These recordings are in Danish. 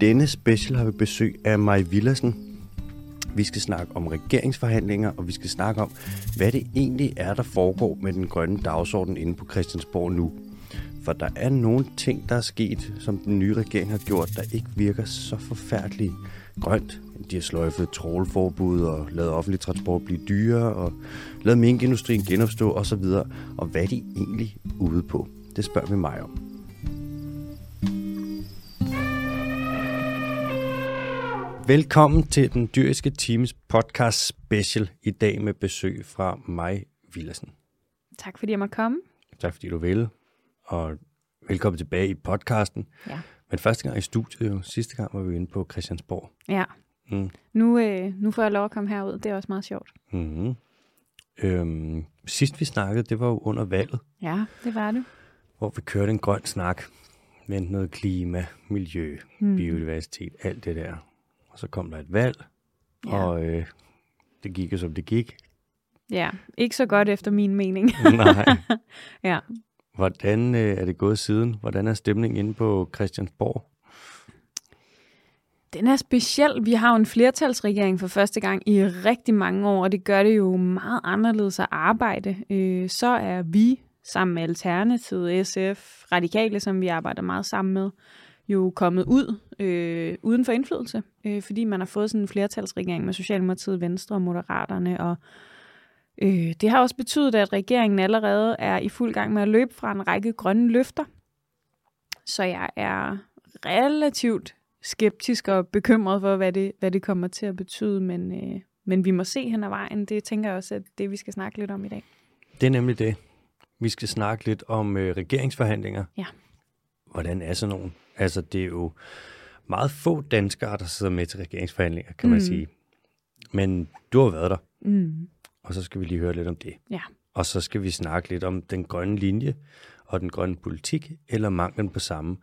denne special har vi besøg af Maj Villersen. Vi skal snakke om regeringsforhandlinger, og vi skal snakke om, hvad det egentlig er, der foregår med den grønne dagsorden inde på Christiansborg nu. For der er nogle ting, der er sket, som den nye regering har gjort, der ikke virker så forfærdeligt grønt. De har sløjfet trålforbud og lavet offentlig transport blive dyrere og lavet minkindustrien genopstå osv. Og hvad er de egentlig ude på? Det spørger vi mig om. Velkommen til den dyriske teams podcast special i dag med besøg fra mig, Villersen. Tak fordi jeg måtte komme. Tak fordi du ville, og velkommen tilbage i podcasten. Ja. Men første gang i studiet jo, sidste gang var vi inde på Christiansborg. Ja. Mm. Nu, øh, nu får jeg lov at komme herud. Det er også meget sjovt. Mm-hmm. Øhm, sidst vi snakkede, det var jo under valget, Ja, det var det. hvor vi kørte en grøn snak med noget klima, miljø, mm. biodiversitet, alt det der. Og så kom der et valg, Ja. og øh, det gik jo som det gik. Ja, ikke så godt efter min mening. Nej. ja. Hvordan øh, er det gået siden? Hvordan er stemningen inde på Christiansborg? Den er speciel. Vi har jo en flertalsregering for første gang i rigtig mange år, og det gør det jo meget anderledes at arbejde. Øh, så er vi sammen med Alternativet, SF, Radikale, som vi arbejder meget sammen med, jo kommet ud øh, uden for indflydelse, øh, fordi man har fået sådan en flertalsregering med Socialdemokratiet, Venstre og Moderaterne, og øh, det har også betydet, at regeringen allerede er i fuld gang med at løbe fra en række grønne løfter. Så jeg er relativt skeptisk og bekymret for, hvad det, hvad det kommer til at betyde, men, øh, men vi må se hen ad vejen. Det tænker jeg også, at det vi skal snakke lidt om i dag. Det er nemlig det. Vi skal snakke lidt om øh, regeringsforhandlinger. Ja. Hvordan er sådan nogen? Altså, det er jo meget få danskere, der sidder med til regeringsforhandlinger, kan mm. man sige. Men du har været der, Mm. og så skal vi lige høre lidt om det. Ja. Og så skal vi snakke lidt om den grønne linje og den grønne politik, eller manglen på samme,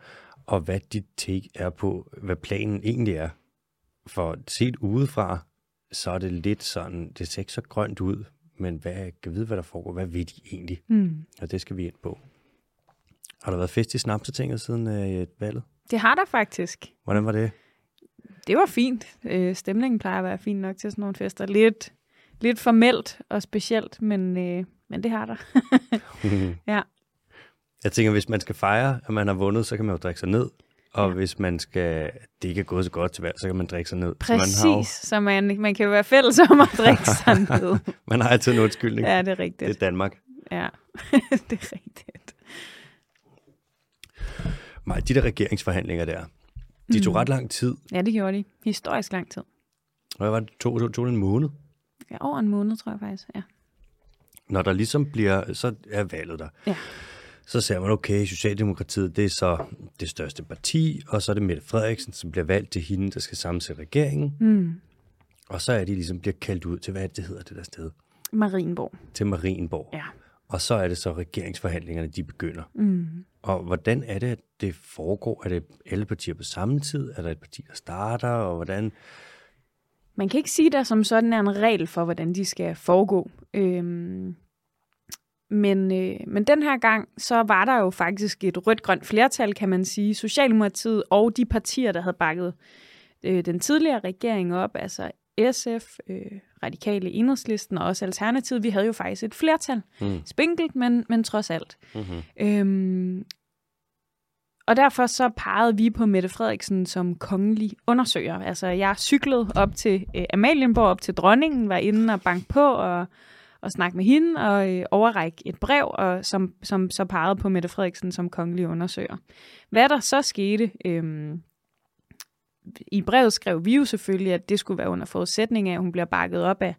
og hvad dit take er på, hvad planen egentlig er. For set udefra, så er det lidt sådan, det ser ikke så grønt ud, men hvad kan vide, hvad der foregår? Hvad ved de egentlig? Mm. Og det skal vi ind på. Har der været fest i Snapsetinget siden øh, valget? Det har der faktisk. Hvordan var det? Det var fint. Øh, stemningen plejer at være fin nok til sådan nogle fester. Lidt, lidt formelt og specielt, men, øh, men det har der. ja. Jeg tænker, hvis man skal fejre, at man har vundet, så kan man jo drikke sig ned. Og Ja. hvis man skal, det ikke er gået så godt til valg, så kan man drikke sig ned. Så man har, Præcis, så man, man kan jo være fælles om at drikke sig ned. jo, man har altid en undskyldning. Ja, det er det er rigtigt. Danmark. Ja, det er rigtigt. Nej, de der regeringsforhandlinger der, de tog Mm. ret lang tid. Ja, det gjorde de. Historisk lang tid. Hvad var det? Tog, tog det en måned? Ja, over en måned, tror jeg faktisk. Ja. Når der ligesom bliver, så er valget der. Ja. Så ser man, okay, Socialdemokratiet, det er så det største parti, og så er det Mette Frederiksen, som bliver valgt til hende, der skal sammensætte regeringen. Mm. Og så er de ligesom bliver kaldt ud til, hvad det, det hedder det der sted? Marienborg. Til Marienborg. Ja. Og så er det så regeringsforhandlingerne, de begynder. Mm. Og hvordan er det, at det foregår? Er det alle partier på samme tid? Er der et parti, der starter? Og hvordan? Man kan ikke sige, der som sådan er en regel for, hvordan de skal foregå. Øhm, men, øh, men den her gang, så var der jo faktisk et rødt-grønt flertal, kan man sige. Socialdemokratiet og de partier, der havde bakket øh, den tidligere regering op, altså SF, øh, Radikale Enhedslisten og også Alternativet, vi havde jo faktisk et flertal. Mm. Spinkelt, men, men trods alt. Mm-hmm. Øhm, og derfor så pegede vi på Mette Frederiksen som kongelig undersøger. Altså, jeg cyklede op til øh, Amalienborg, op til dronningen, var inde og banke på og, og snakke med hende og øh, overrække et brev, og, som, som så pegede på Mette Frederiksen som kongelig undersøger. Hvad der så skete... Øhm, i brevet skrev vi jo selvfølgelig, at det skulle være under forudsætning af, at hun bliver bakket op af,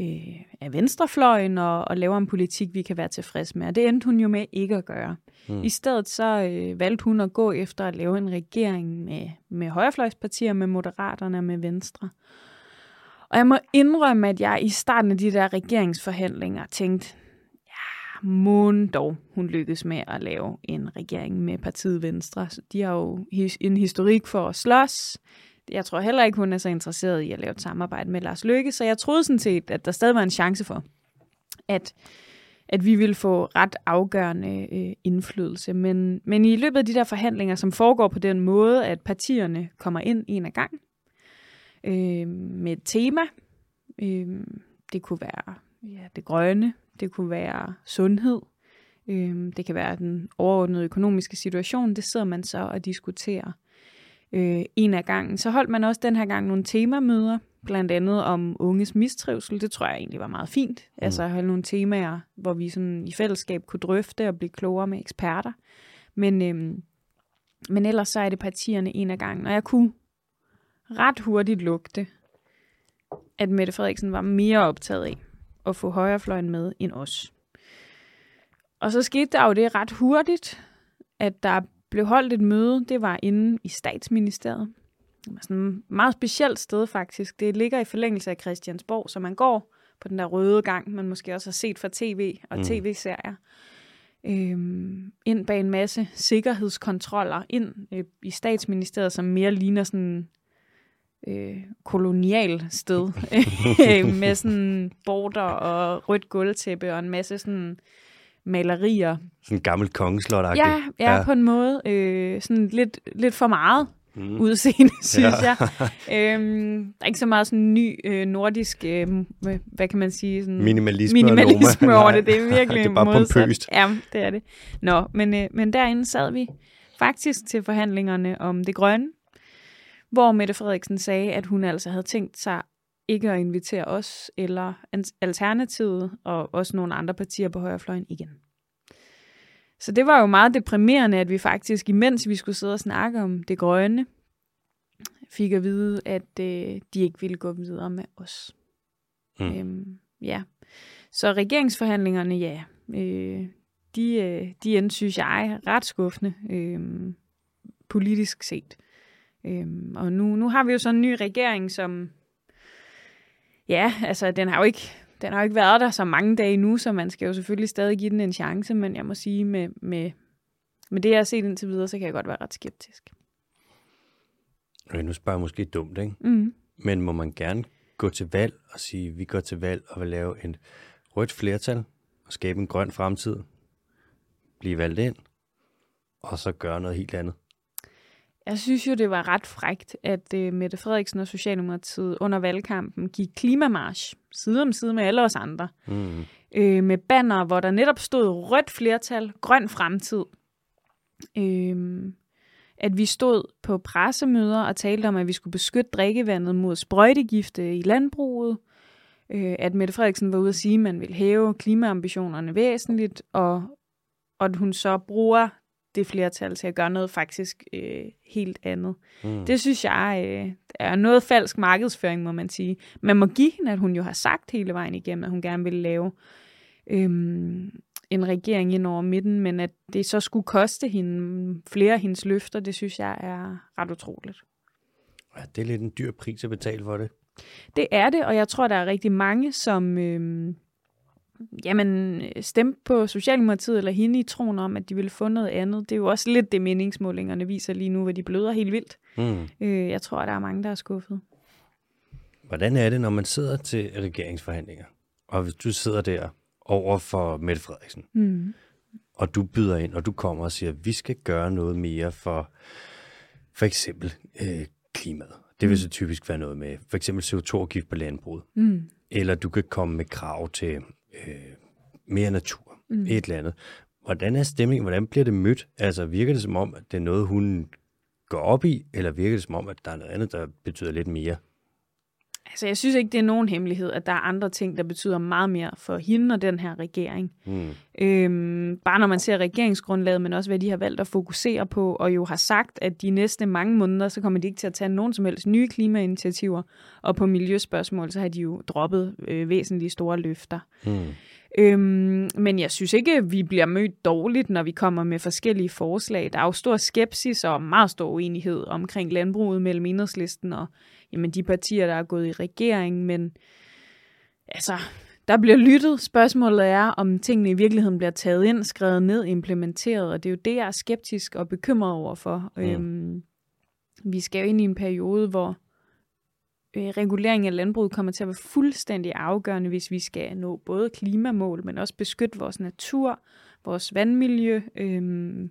øh, af venstrefløjen og, og laver en politik, vi kan være tilfreds med. Og det endte hun jo med ikke at gøre. Mm. Mm. I stedet så øh, valgte hun at gå efter at lave en regering med, med højrefløjspartier, med moderaterne og med venstre. Og jeg må indrømme, at jeg i starten af de der regeringsforhandlinger tænkte, ja, dog hun lykkes med at lave en regering med partiet Venstre. Så de har jo his- en historik for at slås. Jeg tror heller ikke, hun er så interesseret i at lave et samarbejde med Lars Løkke, så jeg troede sådan set, at der stadig var en chance for, at, at vi ville få ret afgørende øh, indflydelse. Men, men i løbet af de der forhandlinger, som foregår på den måde, at partierne kommer ind en af gang øh, med et tema, øh, det kunne være ja, det grønne, det kunne være sundhed, øh, det kan være den overordnede økonomiske situation, det sidder man så og diskuterer øh, en af gangen. Så holdt man også den her gang nogle temamøder, blandt andet om unges mistrivsel. Det tror jeg egentlig var meget fint. Mm. Altså at have nogle temaer, hvor vi sådan i fællesskab kunne drøfte og blive klogere med eksperter. Men, øhm, men ellers så er det partierne en af gangen. Og jeg kunne ret hurtigt lugte, at Mette Frederiksen var mere optaget af at få højrefløjen med end os. Og så skete der jo det ret hurtigt, at der blev holdt et møde. Det var inde i statsministeriet sådan et meget specielt sted faktisk. Det ligger i forlængelse af Christiansborg, så man går på den der røde gang, man måske også har set fra tv og mm. tv-serier. Øhm, ind bag en masse sikkerhedskontroller, ind øh, i statsministeriet, som mere ligner sådan øh, kolonial sted, med sådan border og rødt gulvtæppe og en masse sådan malerier. Sådan en gammel kongeslot ja, ja, ja, på en måde. Øh, sådan lidt, lidt for meget mm. udseende, synes ja. jeg. Øhm, der er ikke så meget sådan ny øh, nordisk, øh, hvad kan man sige? Sådan minimalisme, minimalisme over det. Det er virkelig det er bare modsat. pompøst. Ja, det er det. Nå, men, øh, men derinde sad vi faktisk til forhandlingerne om det grønne, hvor Mette Frederiksen sagde, at hun altså havde tænkt sig ikke at invitere os eller Alternativet og også nogle andre partier på højrefløjen igen. Så det var jo meget deprimerende, at vi faktisk, imens vi skulle sidde og snakke om det grønne, fik at vide, at øh, de ikke ville gå videre med os. Mm. Øhm, ja. Så regeringsforhandlingerne, ja, øh, de, øh, de endte, synes jeg, ret skuffende øh, politisk set. Øh, og nu, nu har vi jo så en ny regering, som, ja, altså den har jo ikke den har jo ikke været der så mange dage nu, så man skal jo selvfølgelig stadig give den en chance, men jeg må sige, med, med, med det, jeg har set indtil videre, så kan jeg godt være ret skeptisk. Okay, nu spørger jeg måske dumt, ikke? Mm. Men må man gerne gå til valg og sige, vi går til valg og vil lave en rødt flertal og skabe en grøn fremtid, blive valgt ind, og så gøre noget helt andet? Jeg synes jo, det var ret frægt, at uh, Mette Frederiksen og Socialdemokratiet under valgkampen gik klimamarsch side om side med alle os andre. Mm. Uh, med banner, hvor der netop stod rødt flertal, grøn fremtid. Uh, at vi stod på pressemøder og talte om, at vi skulle beskytte drikkevandet mod sprøjtegifte i landbruget. Uh, at Mette Frederiksen var ude at sige, at man ville hæve klimaambitionerne væsentligt, og, og at hun så bruger det flertal til at gøre noget faktisk øh, helt andet. Mm. Det synes jeg øh, er noget falsk markedsføring, må man sige. Man må give hende, at hun jo har sagt hele vejen igennem, at hun gerne ville lave øh, en regering ind over midten, men at det så skulle koste hende flere af hendes løfter, det synes jeg er ret utroligt. Ja, det er lidt en dyr pris at betale for det. Det er det, og jeg tror, der er rigtig mange, som... Øh, jamen, stemte på Socialdemokratiet eller hende i troen om, at de ville få noget andet. Det er jo også lidt det, meningsmålingerne viser lige nu, hvor de bløder helt vildt. Mm. Øh, jeg tror, at der er mange, der er skuffet. Hvordan er det, når man sidder til regeringsforhandlinger, og hvis du sidder der over for Mette Frederiksen, mm. og du byder ind, og du kommer og siger, at vi skal gøre noget mere for for eksempel øh, klimaet. Det vil mm. så typisk være noget med for eksempel CO2-afgift på landbruget. Mm. Eller du kan komme med krav til øh, mere natur, mm. et eller andet. Hvordan er stemningen? Hvordan bliver det mødt? Altså virker det som om, at det er noget, hun går op i, eller virker det som om, at der er noget andet, der betyder lidt mere? Altså, jeg synes ikke, det er nogen hemmelighed, at der er andre ting, der betyder meget mere for hende og den her regering. Mm. Øhm, bare når man ser regeringsgrundlaget, men også hvad de har valgt at fokusere på, og jo har sagt, at de næste mange måneder, så kommer de ikke til at tage nogen som helst nye klimainitiativer, og på miljøspørgsmål, så har de jo droppet øh, væsentlige store løfter. Mm. Øhm, men jeg synes ikke, at vi bliver mødt dårligt, når vi kommer med forskellige forslag. Der er jo stor skepsis og meget stor uenighed omkring landbruget mellem enhedslisten og jamen, de partier, der er gået i regering, men altså, der bliver lyttet. Spørgsmålet er, om tingene i virkeligheden bliver taget ind, skrevet ned, implementeret, og det er jo det, jeg er skeptisk og bekymret over for. Mm. Øhm, vi skal jo ind i en periode, hvor øh, regulering af landbruget kommer til at være fuldstændig afgørende, hvis vi skal nå både klimamål, men også beskytte vores natur, vores vandmiljø. Øhm,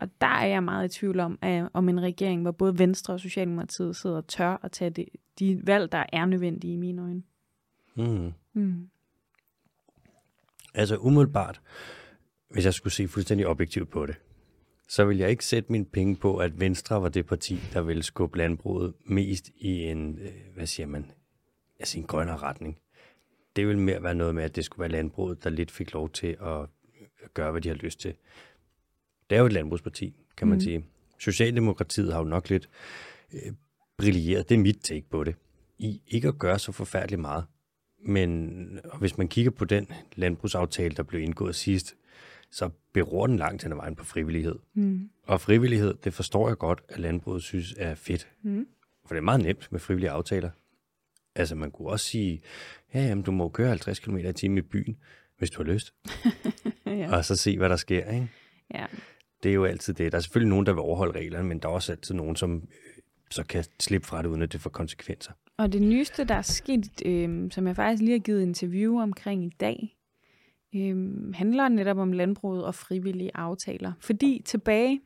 og der er jeg meget i tvivl om, at, om en regering, hvor både Venstre og Socialdemokratiet sidder og tør at tage de, de valg, der er nødvendige i mine øjne. Mm. Mm. Altså umiddelbart, hvis jeg skulle se fuldstændig objektivt på det, så vil jeg ikke sætte mine penge på, at Venstre var det parti, der ville skubbe landbruget mest i en, øh, hvad siger man, altså en grønnere retning. Det vil mere være noget med, at det skulle være landbruget, der lidt fik lov til at gøre, hvad de har lyst til. Det er jo et landbrugsparti, kan man mm. sige. Socialdemokratiet har jo nok lidt øh, brilleret, det er mit take på det, i ikke at gøre så forfærdeligt meget. Men og hvis man kigger på den landbrugsaftale, der blev indgået sidst, så beror den langt hen ad vejen på frivillighed. Mm. Og frivillighed, det forstår jeg godt, at landbruget synes er fedt. Mm. For det er meget nemt med frivillige aftaler. Altså man kunne også sige, ja, jamen, du må køre 50 km i timen i byen, hvis du har lyst. ja. Og så se, hvad der sker. Ikke? ja. Det er jo altid det. Der er selvfølgelig nogen, der vil overholde reglerne, men der er også altid nogen, som øh, så kan slippe fra det, uden at det får konsekvenser. Og det nyeste, der er sket, øh, som jeg faktisk lige har givet interview omkring i dag, øh, handler netop om landbruget og frivillige aftaler. Fordi tilbage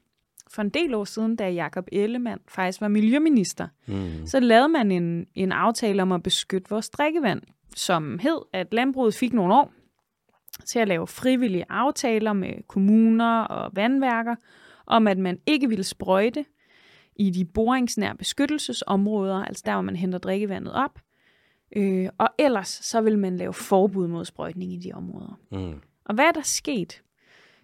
for en del år siden, da Jakob Ellemann faktisk var miljøminister, Mm. så lavede man en, en aftale om at beskytte vores drikkevand, som hed, at landbruget fik nogle år til at lave frivillige aftaler med kommuner og vandværker, om at man ikke ville sprøjte i de boringsnære beskyttelsesområder, altså der, hvor man henter drikkevandet op. Øh, og ellers så vil man lave forbud mod sprøjtning i de områder. Mm. Og hvad er der sket?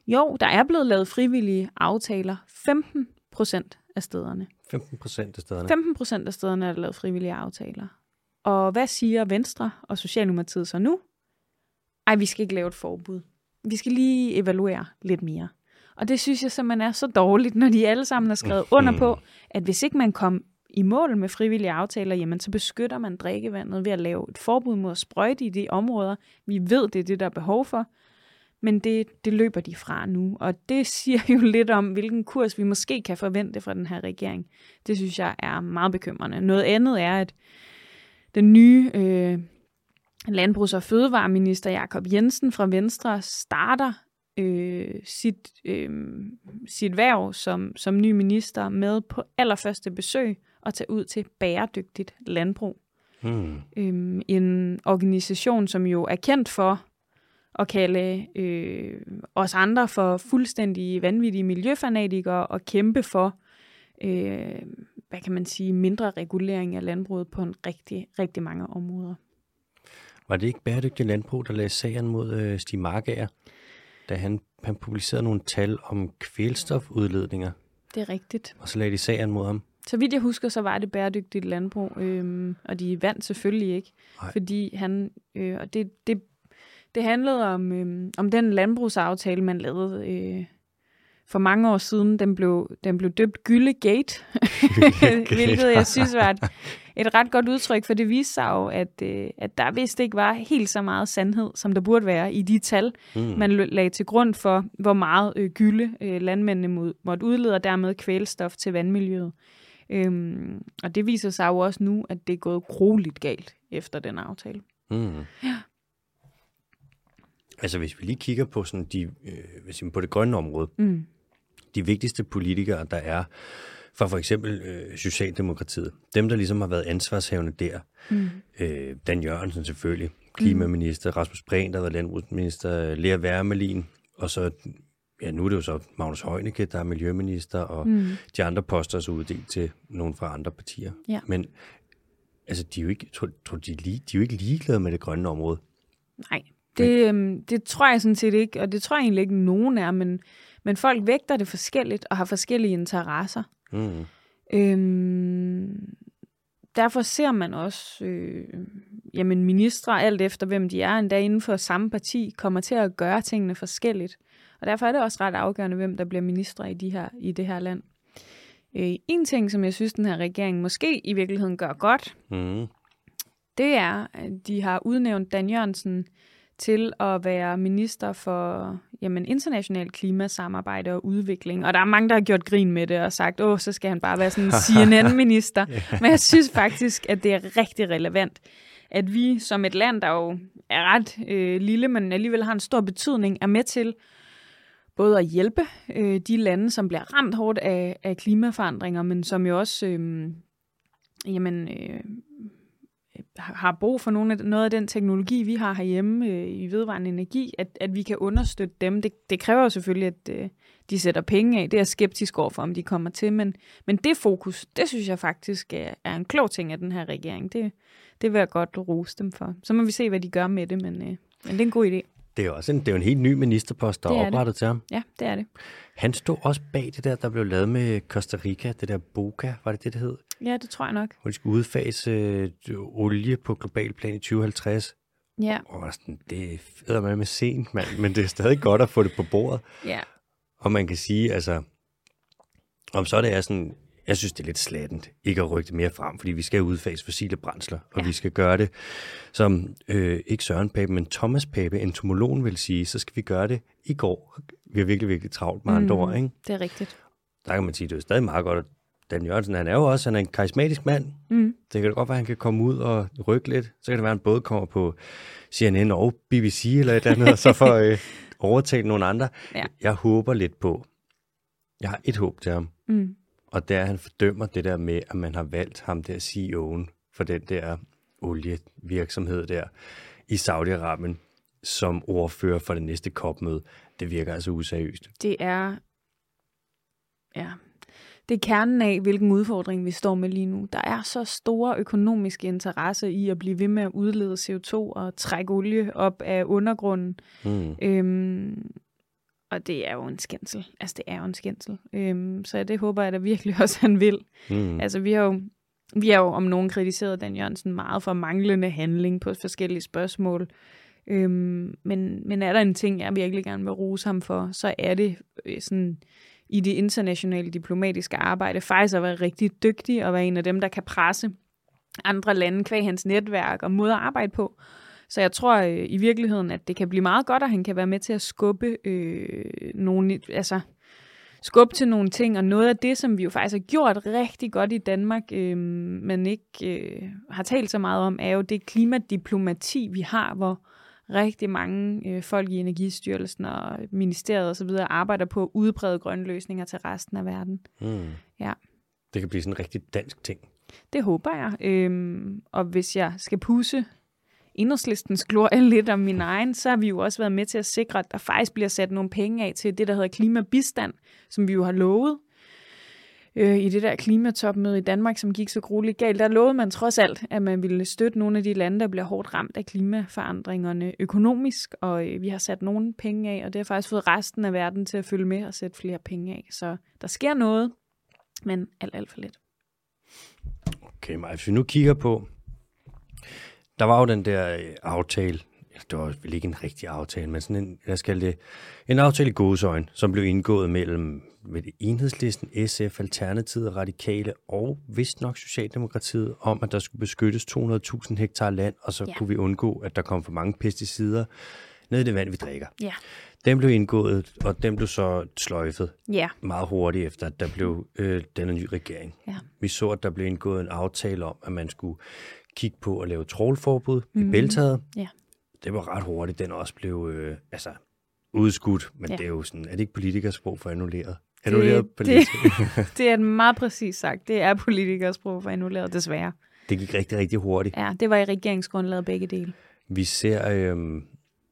Jo, der er blevet lavet frivillige aftaler 15 procent af stederne. 15 procent af stederne. 15 procent af stederne er der lavet frivillige aftaler. Og hvad siger Venstre og Socialdemokratiet så nu? Ej, vi skal ikke lave et forbud. Vi skal lige evaluere lidt mere. Og det synes jeg simpelthen er så dårligt, når de alle sammen har skrevet under på, at hvis ikke man kom i mål med frivillige aftaler, jamen så beskytter man drikkevandet ved at lave et forbud mod at sprøjte i de områder. Vi ved, det er det, der er behov for. Men det, det løber de fra nu, og det siger jo lidt om, hvilken kurs vi måske kan forvente fra den her regering. Det synes jeg er meget bekymrende. Noget andet er, at den nye øh, landbrugs- og fødevareminister Jakob Jensen fra Venstre starter øh, sit, øh, sit værv som, som ny minister med på allerførste besøg at tage ud til bæredygtigt landbrug. Mm. Øh, en organisation, som jo er kendt for at kalde øh, os andre for fuldstændig vanvittige miljøfanatikere og kæmpe for, øh, hvad kan man sige, mindre regulering af landbruget på en rigtig, rigtig mange områder. Var det ikke bæredygtig landbrug, der lagde sagen mod øh, Stig Markager, da han, han publicerede nogle tal om kvælstofudledninger, Det er rigtigt. og så lagde de sagen mod ham? Så vidt jeg husker, så var det bæredygtigt landbrug, øhm, og de vandt selvfølgelig ikke, Nej. fordi han, øh, og det, det, det handlede om, øhm, om den landbrugsaftale, man lavede øh, for mange år siden. Den blev, den blev døbt Gyllegate, hvilket jeg synes var et, et ret godt udtryk, for det viste sig jo, at, øh, at der vist ikke var helt så meget sandhed, som der burde være i de tal, Mm. man lagde til grund for, hvor meget øh, gylde øh, landmændene må, måtte udlede, og dermed kvælstof til vandmiljøet. Øhm, og det viser sig jo også nu, at det er gået grueligt galt efter den aftale. Mm. Altså hvis vi lige kigger på, sådan de, øh, på det grønne område, Mm. de vigtigste politikere, der er for for eksempel øh, Socialdemokratiet, dem der ligesom har været ansvarshavende der, Mm. øh, Dan Jørgensen selvfølgelig, klimaminister, Rasmus Prehn, der har været landbrugsminister, Lea Wermelin, og så, ja nu er det jo så Magnus Heunicke, der er miljøminister, og Mm. de andre poster er så uddelt til nogen fra andre partier. Ja. Men altså, de er jo ikke, tror, tror, de, er lige, de er jo ikke ligeglade med det grønne område. Nej, det, øhm, det tror jeg sådan set ikke, og det tror jeg egentlig ikke, nogen er, men, men folk vægter det forskelligt og har forskellige interesser. Mm. Øhm, derfor ser man også, øh, jamen ministre, alt efter hvem de er, endda inden for samme parti, kommer til at gøre tingene forskelligt. Og derfor er det også ret afgørende, hvem der bliver ministre i, de her, i det her land. Øh, en ting, som jeg synes, den her regering måske i virkeligheden gør godt, Mm. det er, at de har udnævnt Dan Jørgensen til at være minister for jamen, international klimasamarbejde og udvikling. Og der er mange, der har gjort grin med det og sagt, åh, så skal han bare være sådan en CNN-minister. yeah. Men jeg synes faktisk, at det er rigtig relevant, at vi som et land, der jo er ret øh, lille, men alligevel har en stor betydning, er med til både at hjælpe øh, de lande, som bliver ramt hårdt af, af klimaforandringer, men som jo også øh, jamen, øh, har brug for nogle af, noget af den teknologi, vi har herhjemme øh, i vedvarende energi, at, at vi kan understøtte dem. Det, det kræver jo selvfølgelig, at øh, de sætter penge af. Det er jeg skeptisk over for, om de kommer til. Men, men det fokus, det synes jeg faktisk er, er en klog ting af den her regering. Det, det vil jeg godt rose dem for. Så må vi se, hvad de gør med det, men, øh, men det er en god idé. Det er også en, det er jo en helt ny ministerpost, der det er oprettet det. til ham. Ja, det er det. Han stod også bag det der, der blev lavet med Costa Rica, det der BOCA, var det det, det hed? Ja, det tror jeg nok. Hvor de skulle udfase øh, olie på global plan i 2050. Ja. Og sådan, det er med med sent, mand, men det er stadig godt at få det på bordet. Ja. Og man kan sige, altså, om så det er sådan, jeg synes, det er lidt slattent ikke at rykke det mere frem, fordi vi skal udfase fossile brændsler, og ja. vi skal gøre det, som øh, ikke Søren Pape, men Thomas Pape, entomologen, vil sige, så skal vi gøre det i går. Vi har virkelig, virkelig travlt med andre mm, ord, ikke? Det er rigtigt. Der kan man sige, det er stadig meget godt, at Dan Jørgensen, han er jo også han er en karismatisk mand. Mm. Det kan godt være, at han kan komme ud og rykke lidt. Så kan det være, at han både kommer på CNN og BBC eller et eller andet, og så får øh, overtalt nogle andre. Ja. Jeg håber lidt på, jeg har et håb til ham, mm. Og er, at han fordømmer det der med, at man har valgt ham der CEO'en for den der olievirksomhed der i Saudi-Arabien som ordfører for det næste kopmøde. Det virker altså useriøst. Det er, ja, det er kernen af, hvilken udfordring vi står med lige nu. Der er så store økonomiske interesser i at blive ved med at udlede CO2 og trække olie op af undergrunden. Mm. Øhm, og det er jo en skændsel. Altså, det er jo en skændsel. Øhm, så det håber jeg da virkelig også, han vil. Mm. Altså, vi har jo, vi har jo om nogen kritiseret Dan Jørgensen meget for manglende handling på forskellige spørgsmål. Øhm, men, men er der en ting, jeg virkelig gerne vil rose ham for, så er det øh, sådan i det internationale diplomatiske arbejde faktisk at være rigtig dygtig og være en af dem, der kan presse andre lande kvæg hans netværk og måde at arbejde på. Så jeg tror øh, i virkeligheden, at det kan blive meget godt, at han kan være med til at skubbe øh, nogle, altså skubbe til nogle ting, og noget af det, som vi jo faktisk har gjort rigtig godt i Danmark, øh, men ikke øh, har talt så meget om, er jo det klimadiplomati, vi har, hvor rigtig mange øh, folk i Energistyrelsen og ministeriet osv. arbejder på at udbrede grønne løsninger til resten af verden. Mm. Ja. Det kan blive sådan en rigtig dansk ting. Det håber jeg. Øhm, og hvis jeg skal pusse enhedslistens glorie lidt om min egen, så har vi jo også været med til at sikre, at der faktisk bliver sat nogle penge af til det, der hedder klimabistand, som vi jo har lovet øh, i det der klimatopmøde i Danmark, som gik så grueligt galt, der lovede man trods alt, at man ville støtte nogle af de lande, der bliver hårdt ramt af klimaforandringerne økonomisk, og øh, vi har sat nogle penge af, og det har faktisk fået resten af verden til at følge med og sætte flere penge af. Så der sker noget, men alt, alt for lidt. Okay, Maja, hvis vi nu kigger på, der var jo den der øh, aftale, det var vel ikke en rigtig aftale, men sådan en, jeg skal det, en aftale i godsøjen, som blev indgået mellem med enhedslisten, SF, Alternativet, Radikale og vist nok Socialdemokratiet om, at der skulle beskyttes 200.000 hektar land, og så ja. kunne vi undgå, at der kom for mange pesticider ned i det vand, vi drikker. Ja. Den blev indgået, og den blev så sløjfet ja. meget hurtigt efter, at der blev øh, denne ny regering. Ja. Vi så, at der blev indgået en aftale om, at man skulle kigge på at lave trålforbud mm-hmm. i Bæltaget. Ja. Det var ret hurtigt. Den også blev øh, altså, udskudt, men ja. det er jo sådan, er det ikke politikersprog for annulleret? Annulleret det, det, det er meget præcis sagt. Det er politikersprog for annulleret, desværre. Det gik rigtig, rigtig hurtigt. Ja, det var i regeringsgrundlaget begge dele. Vi ser, øh,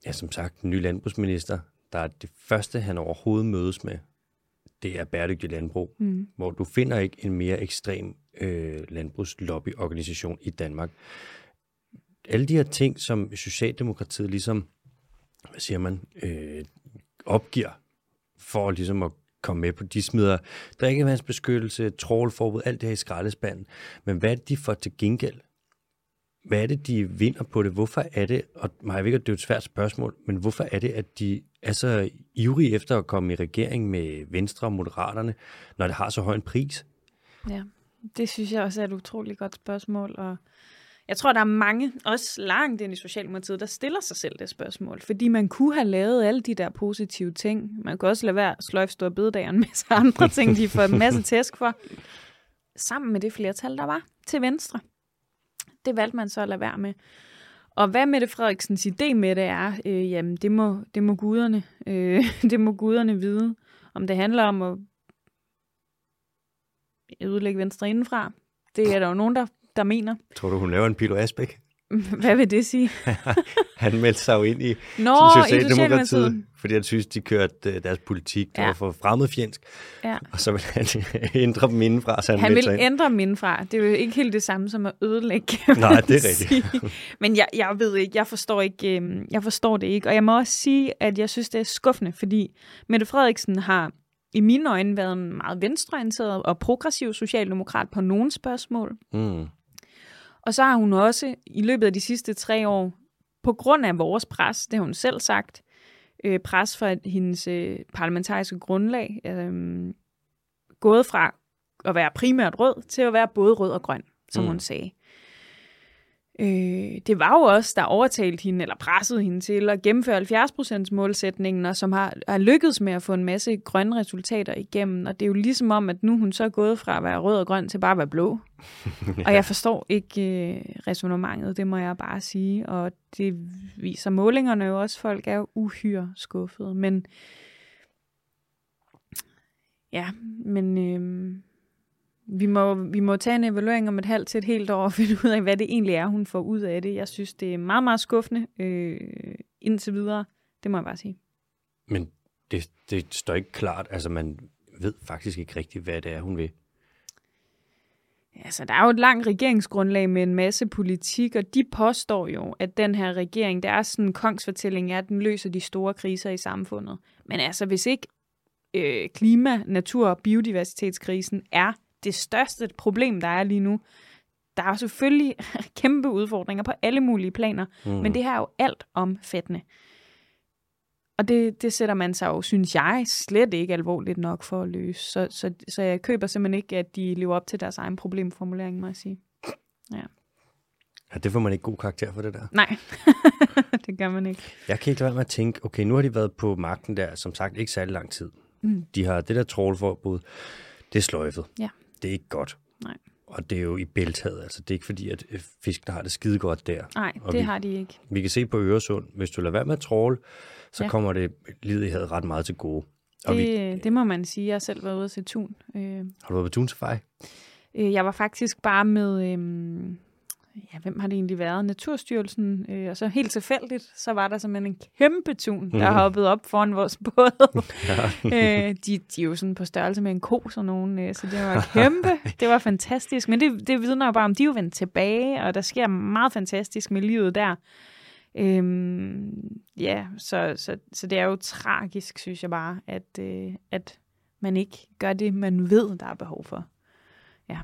ja, som sagt, en ny landbrugsminister, der er det første, han overhovedet mødes med, det er bæredygtig landbrug, mm. hvor du finder ikke en mere ekstrem øh, landbrugslobbyorganisation i Danmark. Alle de her ting, som Socialdemokratiet ligesom, hvad siger man, øh, opgiver for ligesom at komme med på. De smider drikkevandsbeskyttelse, trålforbud, alt det her i skraldespanden. Men hvad er det, de får til gengæld? Hvad er det, de vinder på det? Hvorfor er det, og mig ved ikke, det er et svært spørgsmål, men hvorfor er det, at de er så ivrige efter at komme i regering med Venstre og Moderaterne, når det har så høj en pris? Ja, det synes jeg også er et utroligt godt spørgsmål, og Jeg tror, der er mange, også langt ind i Socialdemokratiet, der stiller sig selv det spørgsmål. Fordi man kunne have lavet alle de der positive ting. Man kunne også lade være at sløjfe store bededag og en masse andre ting, de får en masse tæsk for. Sammen med det flertal, der var til venstre. Det valgte man så at lade være med. Og hvad Mette Frederiksens idé med det er, øh, jamen det må, det må guderne, øh, det må guderne vide. Om det handler om at ødelægge Venstre indenfra, det er der jo nogen, der, der mener. Tror du, hun laver en Pilo Asbæk? Hvad vil det sige? han meldte sig jo ind i Nå, Socialdemokratiet, fordi han synes, de kørte øh, deres politik, det ja. var for fremmedfjendsk. Ja. Og så vil han ændre dem indenfra. Så han han vil ændre dem indenfra. Det er jo ikke helt det samme som at ødelægge. Nej, det er rigtigt. Men jeg, jeg ved ikke, jeg forstår, ikke, øhm, jeg forstår det ikke. Og jeg må også sige, at jeg synes, det er skuffende, fordi Mette Frederiksen har i mine øjne været en meget venstreorienteret og progressiv socialdemokrat på nogle spørgsmål. Mm. Og så har hun også i løbet af de sidste tre år, på grund af vores pres, det har hun selv sagt, øh, pres fra hendes øh, parlamentariske grundlag, øh, gået fra at være primært rød til at være både rød og grøn, som mm. hun sagde. Øh, det var jo også der overtalte hende, eller pressede hende til at gennemføre 70% målsætningen, og som har, har lykkedes med at få en masse grønne resultater igennem. Og det er jo ligesom om, at nu hun så er gået fra at være rød og grøn til bare at være blå. ja. Og jeg forstår ikke øh, resonemanget, det må jeg bare sige. Og det viser målingerne jo også, folk er jo uhyre skuffede. Men ja, men... Øh, vi må, vi må tage en evaluering om et halvt til et helt år og finde ud af, hvad det egentlig er, hun får ud af det. Jeg synes, det er meget, meget skuffende øh, indtil videre. Det må jeg bare sige. Men det, det står ikke klart. Altså, man ved faktisk ikke rigtigt, hvad det er, hun vil. Altså, der er jo et langt regeringsgrundlag med en masse politik, og de påstår jo, at den her regering, der er sådan en kongsfortælling, er, at den løser de store kriser i samfundet. Men altså, hvis ikke øh, klima, natur og biodiversitetskrisen er det største problem, der er lige nu. Der er selvfølgelig kæmpe udfordringer på alle mulige planer, mm. men det her er jo alt omfattende. Og det, det sætter man sig jo, synes jeg, slet ikke alvorligt nok for at løse. Så, så, så jeg køber simpelthen ikke, at de lever op til deres egen problemformulering, må jeg sige. Ja. Ja, det får man ikke god karakter for det der. Nej, det gør man ikke. Jeg kan ikke lade være med at tænke, okay, nu har de været på magten der, som sagt, ikke særlig lang tid. Mm. De har det der trålforbud, det er sløjfet. Ja det er ikke godt. Nej. Og det er jo i bæltaget, altså det er ikke fordi, at øh, fiskene har det skide godt der. Nej, og det vi, har de ikke. Vi kan se på Øresund, hvis du lader være med at tråle, så ja. kommer det havet ret meget til gode. Og det, vi, det må man sige. Jeg har selv været ude se tun. Øh, har du været på tun safari? Øh, jeg var faktisk bare med, øh, ja, hvem har det egentlig været? Naturstyrelsen, øh, og så helt tilfældigt, så var der simpelthen en kæmpe tun, der mm. hoppede op foran vores båd. ja. øh, de, de er jo sådan på størrelse med en ko, sådan nogen, øh, så det var kæmpe. det var fantastisk, men det, det vidner jo bare om, de er jo vendt tilbage, og der sker meget fantastisk med livet der. Øhm, ja, så, så, så det er jo tragisk, synes jeg bare, at, øh, at man ikke gør det, man ved, der er behov for. Ja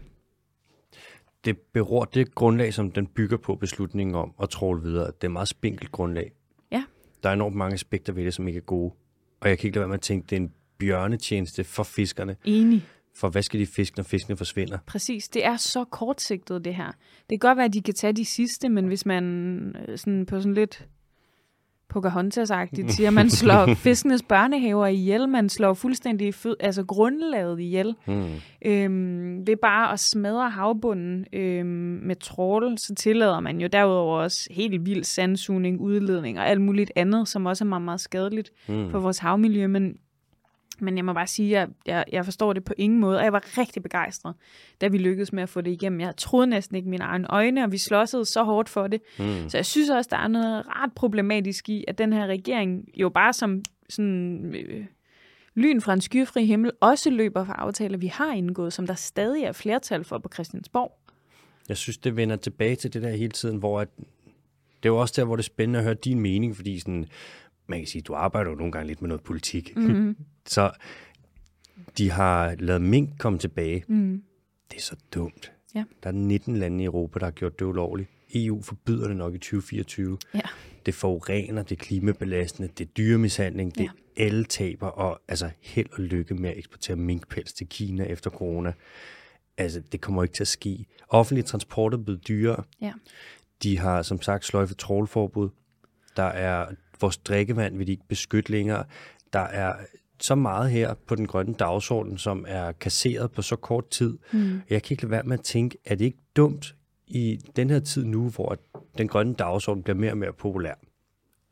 det beror det grundlag, som den bygger på beslutningen om at tråle videre. Det er meget spinkelt grundlag. Ja. Der er enormt mange aspekter ved det, som ikke er gode. Og jeg kan ikke lade være med at tænke, det er en bjørnetjeneste for fiskerne. Enig. For hvad skal de fiske, når fiskene forsvinder? Præcis. Det er så kortsigtet, det her. Det kan godt være, at de kan tage de sidste, men hvis man øh, sådan på sådan lidt Pocahontas-agtigt siger, at man slår fiskenes børnehaver ihjel, man slår fuldstændig fød, altså grundlaget ihjel. Mm. Øhm, ved bare at smadre havbunden øhm, med trål, så tillader man jo derudover også helt vild sandsugning, udledning og alt muligt andet, som også er meget, meget skadeligt mm. for vores havmiljø. Men men jeg må bare sige, at jeg, jeg forstår det på ingen måde, og jeg var rigtig begejstret, da vi lykkedes med at få det igennem. Jeg troede næsten ikke mine egne øjne, og vi slåsede så hårdt for det. Mm. Så jeg synes også, der er noget ret problematisk i, at den her regering jo bare som sådan... Øh, lyn fra en skyfri himmel også løber for aftaler, vi har indgået, som der stadig er flertal for på Christiansborg. Jeg synes, det vender tilbage til det der hele tiden, hvor at, det er jo også der, hvor det er spændende at høre din mening, fordi sådan, man kan sige, du arbejder jo nogle gange lidt med noget politik. Mm-hmm. så de har lavet mink komme tilbage. Mm. Det er så dumt. Ja. Der er 19 lande i Europa, der har gjort det ulovligt. EU forbyder det nok i 2024. Ja. Det forurener, det er klimabelastende, det er dyremishandling, det ja. alle taber, og altså held og lykke med at eksportere minkpels til Kina efter corona. Altså, det kommer ikke til at ske. Offentlig transport er blevet dyrere. Ja. De har som sagt sløjfet trålforbud. Der er vores drikkevand vil de ikke beskytte længere. Der er så meget her på den grønne dagsorden, som er kasseret på så kort tid. Mm. Jeg kan ikke lade være med at tænke, er det ikke dumt i den her tid nu, hvor den grønne dagsorden bliver mere og mere populær?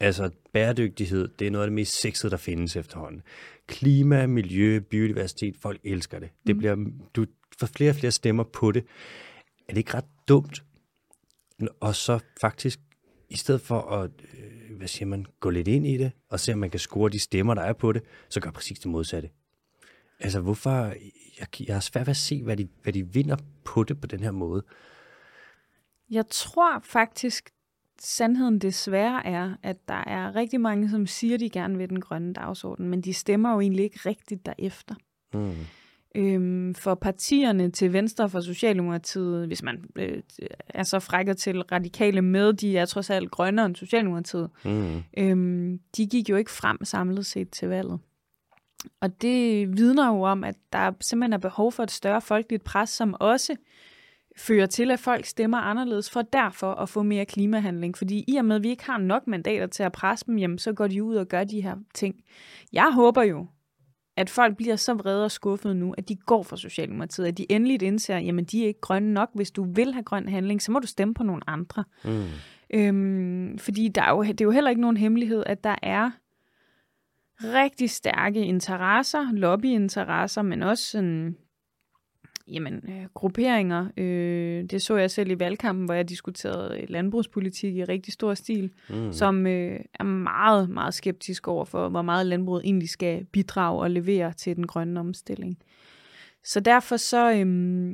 Altså, bæredygtighed, det er noget af det mest sexede, der findes efterhånden. Klima, miljø, biodiversitet, folk elsker det. Det bliver, du får flere og flere stemmer på det. Er det ikke ret dumt? Og så faktisk, i stedet for at, øh, hvad siger man, gå lidt ind i det, og se, om man kan score de stemmer, der er på det, så gør præcis det modsatte. Altså, hvorfor, jeg, jeg har svært ved at se, hvad de, hvad de vinder på det på den her måde. Jeg tror faktisk, sandheden desværre er, at der er rigtig mange, som siger, de gerne vil den grønne dagsorden, men de stemmer jo egentlig ikke rigtigt derefter. Mm. Øhm, for partierne til venstre for Socialdemokratiet, hvis man øh, er så frækker til radikale med, de er trods alt grønnere end Socialdemokratiet, mm. øhm, de gik jo ikke frem samlet set til valget. Og det vidner jo om, at der simpelthen er behov for et større folkeligt pres, som også fører til, at folk stemmer anderledes, for derfor at få mere klimahandling. Fordi i og med, at vi ikke har nok mandater til at presse dem, jamen, så går de ud og gør de her ting. Jeg håber jo, at folk bliver så vrede og skuffede nu, at de går for Socialdemokratiet, at de endelig indser, jamen de er ikke grønne nok. Hvis du vil have grøn handling, så må du stemme på nogle andre. Mm. Øhm, fordi der er jo, det er jo heller ikke nogen hemmelighed, at der er rigtig stærke interesser, lobbyinteresser, men også sådan jamen, øh, grupperinger. Øh, det så jeg selv i valgkampen, hvor jeg diskuterede landbrugspolitik i rigtig stor stil, mm. som øh, er meget, meget skeptisk over for, hvor meget landbruget egentlig skal bidrage og levere til den grønne omstilling. Så derfor så, øh,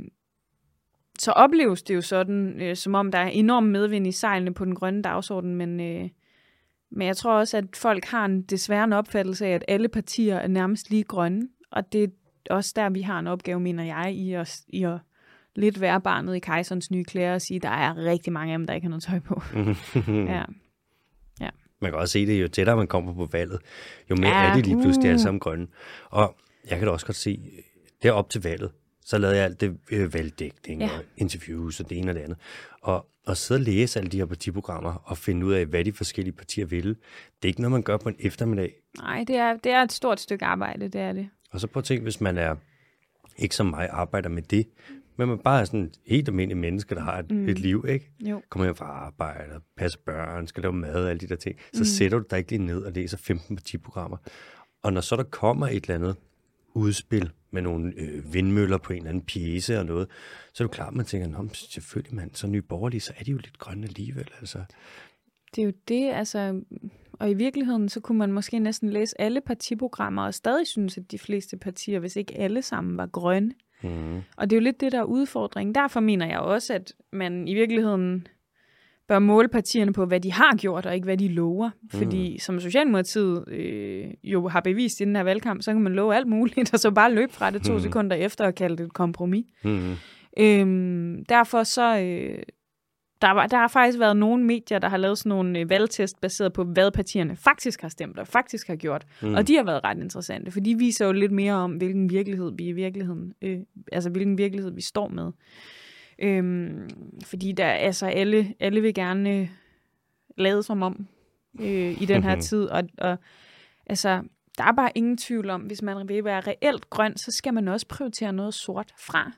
så opleves det jo sådan, øh, som om der er enorm medvind i sejlene på den grønne dagsorden, men, øh, men jeg tror også, at folk har en desværre en opfattelse af, at alle partier er nærmest lige grønne, og det også der, vi har en opgave, mener jeg, i at, i at lidt være barnet i kejserens nye klæder og sige, at der er rigtig mange af dem, der ikke har noget tøj på. ja. ja. Man kan også se det, jo tættere man kommer på valget, jo mere ja, er det lige pludselig uh. alle sammen grønne. Og jeg kan da også godt se, det op til valget, så lavede jeg alt det øh, valgdækning ja. og interviews og det ene og det andet. Og, og sidde og læse alle de her partiprogrammer og finde ud af, hvad de forskellige partier vil. Det er ikke noget, man gør på en eftermiddag. Nej, det er, det er et stort stykke arbejde, det er det. Og så prøv at tænke, hvis man er, ikke som mig, arbejder med det, men man bare er sådan helt almindelig menneske, der har et, mm. et liv, ikke? Jo. Kommer hjem fra arbejde, passer børn, skal lave mad og alle de der ting. Så mm. sætter du dig ikke lige ned og læser 15 partiprogrammer. Og når så der kommer et eller andet udspil med nogle øh, vindmøller på en eller anden pjæse og noget, så er du klar, at man tænker, Nå, selvfølgelig mand, så nye borgerlige, så er de jo lidt grønne alligevel. Altså. Det er jo det, altså og i virkeligheden, så kunne man måske næsten læse alle partiprogrammer og stadig synes, at de fleste partier, hvis ikke alle sammen, var grønne. Mm. Og det er jo lidt det, der er udfordringen. Derfor mener jeg også, at man i virkeligheden bør måle partierne på, hvad de har gjort, og ikke hvad de lover. Fordi mm. som Socialdemokratiet øh, jo har bevist i den her valgkamp, så kan man love alt muligt, og så bare løbe fra det to mm. sekunder efter og kalde det et kompromis. Mm. Øhm, derfor så, øh, der, var, der har faktisk været nogle medier, der har lavet sådan nogle øh, valgtest baseret på, hvad partierne faktisk har stemt og faktisk har gjort. Mm. Og de har været ret interessante, for de viser jo lidt mere om, hvilken virkelighed vi i virkeligheden, øh, altså hvilken virkelighed vi står med. Øhm, fordi der, altså alle, alle vil gerne øh, lade som om øh, i den her tid, og, og altså, der er bare ingen tvivl om, hvis man vil være reelt grøn, så skal man også prioritere noget sort fra.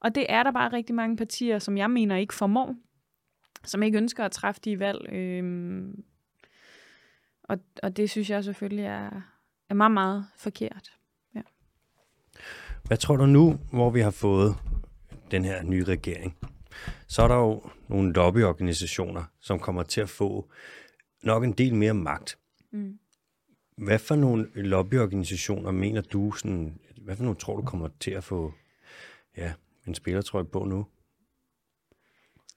Og det er der bare rigtig mange partier, som jeg mener ikke formår som ikke ønsker at træffe de valg. Øhm, og, og det synes jeg selvfølgelig er, er meget, meget forkert. Ja. Hvad tror du nu, hvor vi har fået den her nye regering? Så er der jo nogle lobbyorganisationer, som kommer til at få nok en del mere magt. Mm. Hvad for nogle lobbyorganisationer mener du, sådan, hvad for nogle tror du kommer til at få ja, en spillertrøje på nu?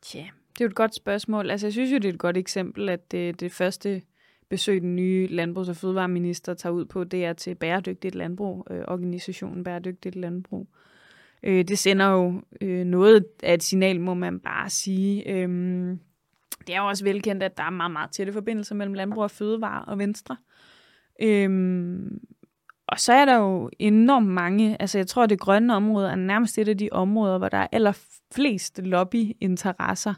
Tja, det er jo et godt spørgsmål. Altså, jeg synes jo, det er et godt eksempel, at det, det første besøg, den nye landbrugs- og fødevareminister tager ud på, det er til Bæredygtigt Landbrug, øh, organisationen Bæredygtigt Landbrug. Øh, det sender jo øh, noget af et signal, må man bare sige. Øh, det er jo også velkendt, at der er meget, meget tætte forbindelser mellem landbrug og fødevare og Venstre. Øhm, og så er der jo enormt mange, altså jeg tror, at det grønne område er nærmest et af de områder, hvor der er allerflest lobbyinteresser.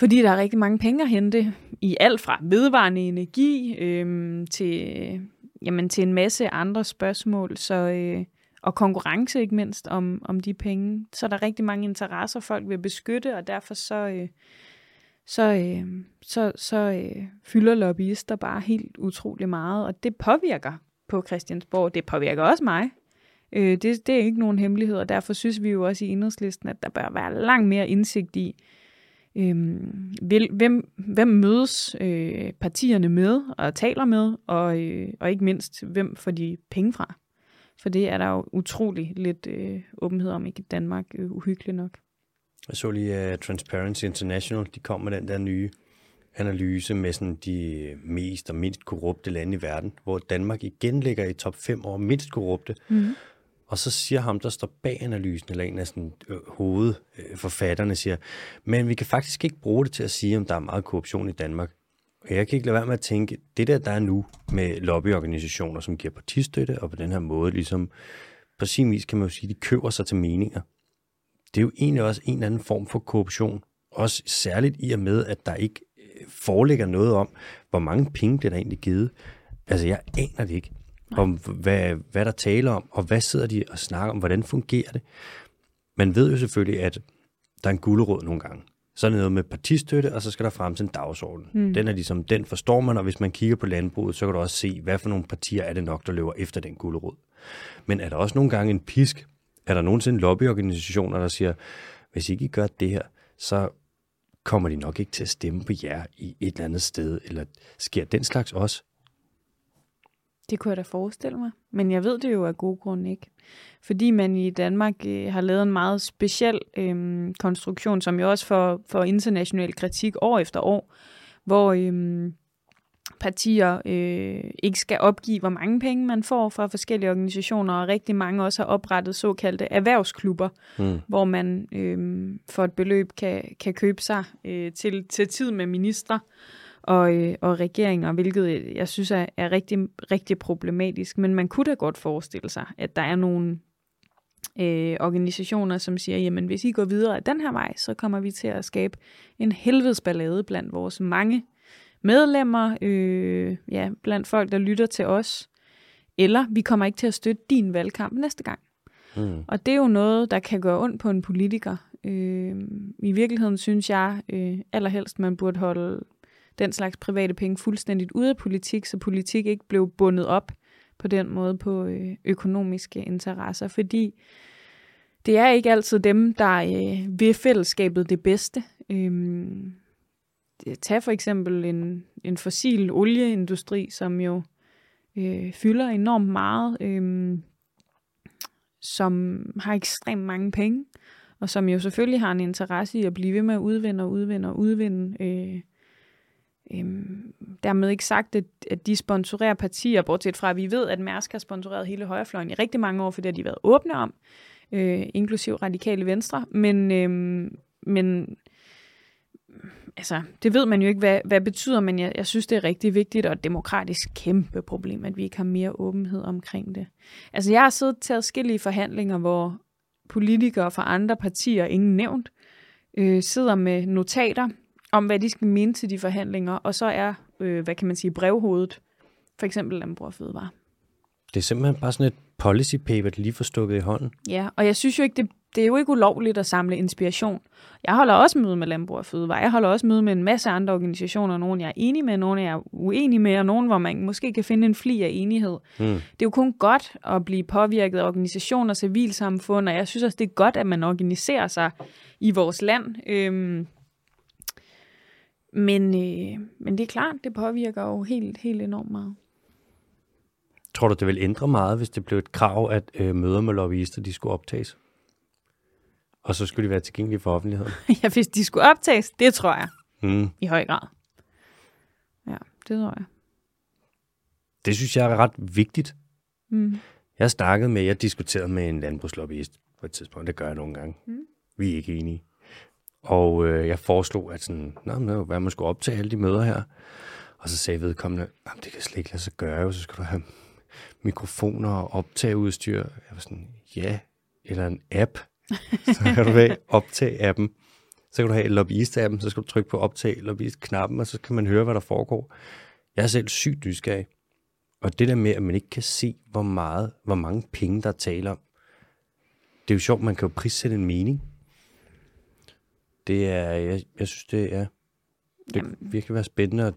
Fordi der er rigtig mange penge at hente i alt fra vedvarende energi øhm, til, jamen, til en masse andre spørgsmål. Så, øh, og konkurrence ikke mindst om, om de penge. Så der er rigtig mange interesser, folk vil beskytte, og derfor så, øh, så, øh, så, så øh, fylder lobbyister bare helt utrolig meget, og det påvirker på Christiansborg. Det påvirker også mig. Øh, det, det er ikke nogen hemmelighed, og derfor synes vi jo også i enhedslisten, at der bør være langt mere indsigt i, øh, hvem, hvem mødes øh, partierne med og taler med, og, øh, og ikke mindst, hvem får de penge fra. For det er der jo utrolig lidt øh, åbenhed om i Danmark, øh, uhyggeligt nok. Jeg så lige uh, Transparency International, de kom med den der nye analyse med sådan de mest og mindst korrupte lande i verden, hvor Danmark igen ligger i top 5 over mindst korrupte. Mm. Og så siger ham, der står bag analysen, eller en af sådan, øh, hovedforfatterne, siger, men vi kan faktisk ikke bruge det til at sige, om der er meget korruption i Danmark. Og jeg kan ikke lade være med at tænke, det der, der er nu med lobbyorganisationer, som giver partistøtte, og på den her måde, ligesom på sin vis kan man jo sige, de køber sig til meninger. Det er jo egentlig også en eller anden form for korruption. Også særligt i og med, at der ikke øh, foreligger noget om, hvor mange penge det der egentlig givet. Altså, jeg aner det ikke, om hvad, hvad der taler om, og hvad sidder de og snakker om, hvordan fungerer det. Man ved jo selvfølgelig, at der er en gulerod nogle gange. Så er det noget med partistøtte, og så skal der frem til en dagsorden. Mm. Den er ligesom, den forstår man, og hvis man kigger på landbruget, så kan du også se, hvad for nogle partier er det nok, der løber efter den gulerod. Men er der også nogle gange en pisk? Er der nogensinde lobbyorganisationer, der siger, hvis ikke I gør det her, så kommer de nok ikke til at stemme på jer i et eller andet sted, eller sker den slags også? Det kunne jeg da forestille mig. Men jeg ved det jo af gode grunde ikke. Fordi man i Danmark øh, har lavet en meget speciel øh, konstruktion, som jo også får, får international kritik år efter år, hvor øh, partier øh, ikke skal opgive, hvor mange penge man får fra forskellige organisationer, og rigtig mange også har oprettet såkaldte erhvervsklubber, mm. hvor man øh, for et beløb kan, kan købe sig øh, til, til tid med ministre og, øh, og regeringer, hvilket jeg synes er, er rigtig, rigtig problematisk. Men man kunne da godt forestille sig, at der er nogle øh, organisationer, som siger, jamen hvis I går videre af den her vej, så kommer vi til at skabe en helvedes ballade blandt vores mange medlemmer, øh, ja, blandt folk, der lytter til os, eller vi kommer ikke til at støtte din valgkamp næste gang. Mm. Og det er jo noget, der kan gøre ondt på en politiker. Øh, I virkeligheden synes jeg øh, allerhelst, man burde holde den slags private penge fuldstændigt ude af politik, så politik ikke blev bundet op på den måde på ø- økonomiske interesser, fordi det er ikke altid dem, der øh, vil fællesskabet det bedste. Øhm, tag for eksempel en, en fossil olieindustri, som jo øh, fylder enormt meget, øh, som har ekstremt mange penge, og som jo selvfølgelig har en interesse i at blive ved med at udvinde og udvinde og udvinde øh, Øhm, dermed ikke sagt, at, at de sponsorerer partier, bortset fra, at vi ved, at Mærsk har sponsoreret hele højrefløjen i rigtig mange år, for det har de været åbne om, øh, inklusiv radikale venstre. Men, øhm, men altså, det ved man jo ikke, hvad, hvad betyder, men jeg, jeg synes, det er rigtig vigtigt og et demokratisk kæmpe problem, at vi ikke har mere åbenhed omkring det. Altså, jeg har siddet til forskellige forhandlinger, hvor politikere fra andre partier, ingen nævnt, øh, sidder med notater om, hvad de skal mene til de forhandlinger, og så er, øh, hvad kan man sige, brevhovedet, for eksempel Landbrug Fødevare. Det er simpelthen bare sådan et policy paper, lige får stukket i hånden. Ja, og jeg synes jo ikke, det, det er jo ikke ulovligt at samle inspiration. Jeg holder også møde med Landbrug og Fødevare. Jeg holder også møde med en masse andre organisationer. Nogle jeg er enige med, nogle jeg er uenige med, og nogle, hvor man måske kan finde en fli af enighed. Mm. Det er jo kun godt at blive påvirket af organisationer, civilsamfund, og jeg synes også, det er godt, at man organiserer sig i vores land. Øhm, men, øh, men det er klart, det påvirker jo helt, helt enormt meget. Tror du, det vil ændre meget, hvis det blev et krav, at øh, møder med lobbyister, de skulle optages? Og så skulle de være tilgængelige for offentligheden? ja, hvis de skulle optages, det tror jeg. Mm. I høj grad. Ja, det tror jeg. Det synes jeg er ret vigtigt. Mm. Jeg har snakket med, jeg diskuterede med en landbrugslobbyist på et tidspunkt, det gør jeg nogle gange. Mm. Vi er ikke enige. Og øh, jeg foreslog, at sådan, Nå, men, hvad man skulle optage alle de møder her. Og så sagde vedkommende, at det kan slet ikke lade sig gøre, så skal du have mikrofoner og optageudstyr. Jeg var sådan, ja, eller en app. Så kan du have optage-appen. Så kan du have lobbyist-appen, så skal du trykke på optag lobbyist-knappen, og så kan man høre, hvad der foregår. Jeg er selv sygt nysgerrig. Og det der med, at man ikke kan se, hvor meget, hvor mange penge, der taler om. Det er jo sjovt, man kan jo prissætte en mening. Det er, jeg, jeg synes, det er, det kan virkelig være spændende, at,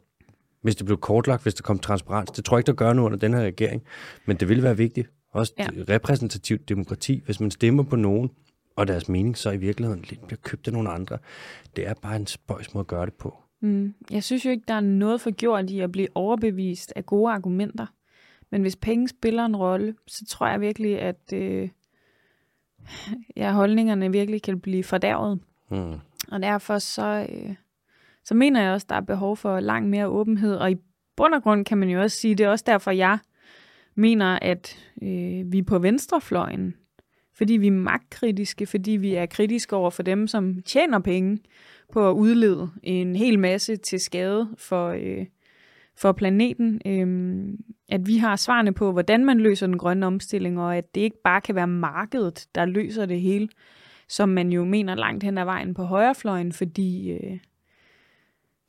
hvis det blev kortlagt, hvis der kom transparens. Det tror jeg ikke, der gør nu under den her regering, men det vil være vigtigt. Også ja. repræsentativt demokrati. Hvis man stemmer på nogen, og deres mening så i virkeligheden lidt bliver købt af nogle andre, det er bare en spøjs måde at gøre det på. Mm. Jeg synes jo ikke, der er noget for gjort i at blive overbevist af gode argumenter. Men hvis penge spiller en rolle, så tror jeg virkelig, at øh, ja, holdningerne virkelig kan blive fordærvet. Mm. Og derfor så, øh, så mener jeg også, der er behov for langt mere åbenhed. Og i bund og grund kan man jo også sige, det er også derfor, jeg mener, at øh, vi er på venstrefløjen. Fordi vi er magtkritiske, fordi vi er kritiske over for dem, som tjener penge på at udlede en hel masse til skade for, øh, for planeten. Øh, at vi har svarene på, hvordan man løser den grønne omstilling, og at det ikke bare kan være markedet, der løser det hele som man jo mener langt hen ad vejen på højrefløjen, fordi øh,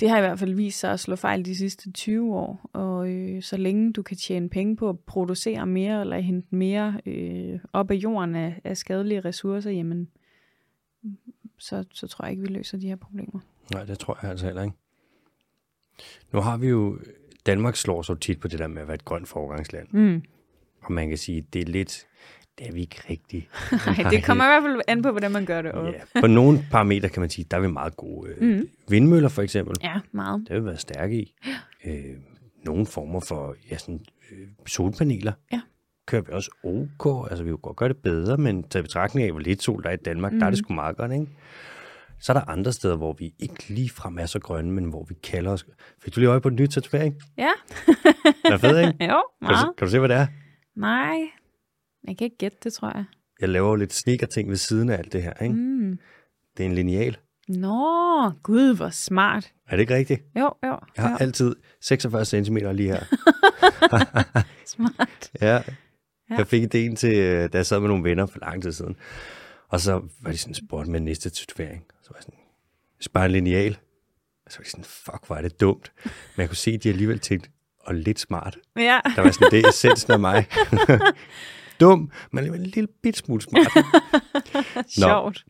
det har i hvert fald vist sig at slå fejl de sidste 20 år. Og øh, så længe du kan tjene penge på at producere mere eller hente mere øh, op af jorden af, af skadelige ressourcer, jamen, så, så tror jeg ikke, vi løser de her problemer. Nej, det tror jeg altså heller ikke. Nu har vi jo, Danmark slår så tit på det der med at være et grønt foregangsland. Mm. Og man kan sige, det er lidt, det er vi ikke rigtigt. Nej, det kommer i hvert fald an på, hvordan man gør det op. Ja, på nogle parametre kan man sige, der er vi meget gode. Øh, Mm. Vindmøller for eksempel, Ja, meget. det har vi været stærke i. Øh, nogle former for ja, sådan, øh, solpaneler Ja. kører vi også ok. Altså vi kan godt gøre det bedre, men taget i betragtning af, hvor lidt sol der er i Danmark, mm. der er det sgu meget godt, ikke? Så er der andre steder, hvor vi ikke lige frem er så grønne, men hvor vi kalder os... Fik du lige øje på den nye tatovering? Ja, Den er fed, ikke? jo, Kan du, meget. kan du se, hvad det er? Nej, jeg kan ikke gætte det, tror jeg. Jeg laver jo lidt sneaker-ting ved siden af alt det her, ikke? Mm. Det er en lineal. Nå, gud, hvor smart. Er det ikke rigtigt? Jo, jo. Jeg har jo. altid 46 cm lige her. Smart. Ja. Ja. Jeg fik idéen til, øh, da jeg sad med nogle venner for lang tid siden. Og så var de sådan spurgt med næste tatovering. Så var jeg sådan, spare en lineal. Og så var de sådan, fuck, hvor er det dumt. Men jeg kunne se, at de alligevel tænkte, og lidt smart. Ja, Der var sådan, det essensen af mig. Dum, men en lille bit smule smart. sjovt.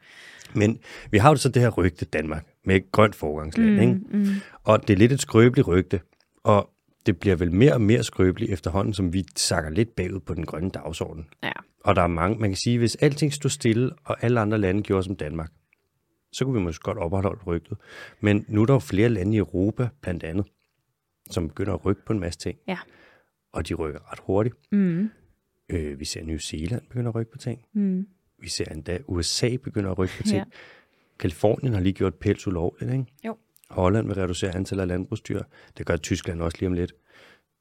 Men vi har jo så det her rygte Danmark med et grønt forgangsland, mm, ikke? mm. Og det er lidt et skrøbeligt rygte, og det bliver vel mere og mere skrøbeligt efterhånden, som vi sakker lidt bagud på den grønne dagsorden. Ja. Og der er mange, man kan sige, hvis alting stod stille, og alle andre lande gjorde som Danmark, så kunne vi måske godt opretholde rygtet. Men nu er der jo flere lande i Europa, blandt andet, som begynder at rykke på en masse ting. Ja. Og de rykker ret hurtigt. Mm. Øh, vi ser New Zealand begynder at rykke på ting. Mm. Vi ser endda USA begynder at rykke på ting. Ja. Kalifornien har lige gjort pels ulovligt, ikke? Jo. Holland vil reducere antallet af landbrugsdyr. Det gør Tyskland også lige om lidt.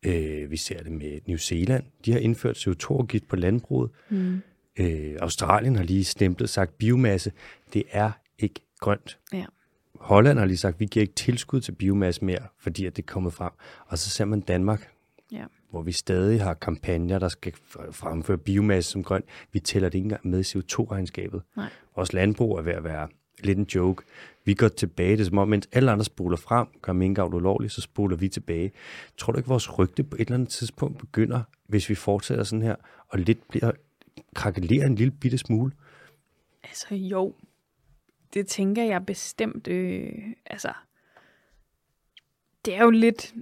Øh, vi ser det med New Zealand. De har indført CO2-afgift på landbruget. Mm. Øh, Australien har lige stemplet sagt biomasse. Det er ikke grønt. Ja. Holland har lige sagt, vi giver ikke tilskud til biomasse mere, fordi at det er kommet frem. Og så ser man Danmark, Ja. hvor vi stadig har kampagner, der skal fremføre biomasse som grøn. Vi tæller det ikke engang med i CO2-regnskabet. Nej. Vores landbrug er ved at være lidt en joke. Vi går tilbage, det er som om, mens alle andre spoler frem, gør minkavl ulovligt, så spoler vi tilbage. Tror du ikke, vores rygte på et eller andet tidspunkt begynder, hvis vi fortsætter sådan her, og lidt bliver krakelerer en lille bitte smule? Altså jo, det tænker jeg bestemt. Øh, altså, det er jo lidt...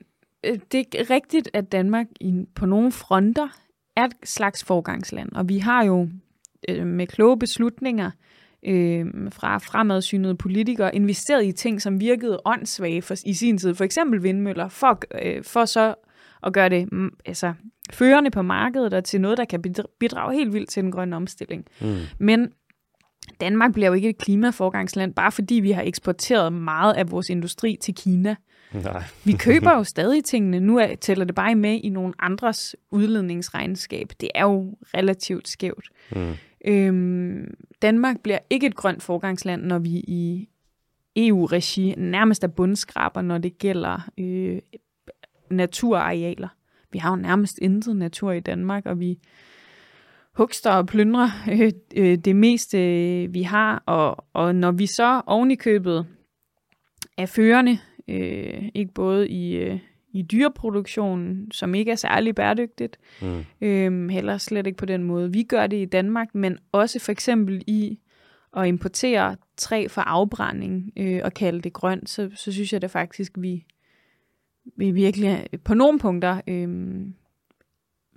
Øh, det er rigtigt, at Danmark i, på nogle fronter er et slags forgangsland, og vi har jo øh, med kloge beslutninger øh, fra fremadsynede politikere investeret i ting, som virkede åndssvage for, i sin tid. For eksempel vindmøller, for, øh, for så at gøre det mm, altså, førende på markedet og til noget, der kan bidra- bidrage helt vildt til den grønne omstilling. Mm. Men Danmark bliver jo ikke et klimaforgangsland, bare fordi vi har eksporteret meget af vores industri til Kina. Nej. Vi køber jo stadig tingene. Nu er, tæller det bare med i nogle andres udledningsregnskab. Det er jo relativt skævt. Mm. Øhm, Danmark bliver ikke et grønt forgangsland, når vi i EU-regi nærmest er bundskraber, når det gælder øh, naturarealer. vi har jo nærmest intet natur i Danmark, og vi hugster og plyndrer øh, øh, det meste, øh, vi har. Og, og når vi så oven i købet er førende, øh, ikke både i, øh, i dyreproduktionen, som ikke er særlig bæredygtigt, mm. øh, heller slet ikke på den måde, vi gør det i Danmark, men også for eksempel i at importere træ for afbrænding øh, og kalde det grønt, så, så synes jeg det faktisk, vi, vi virkelig på nogle punkter øh,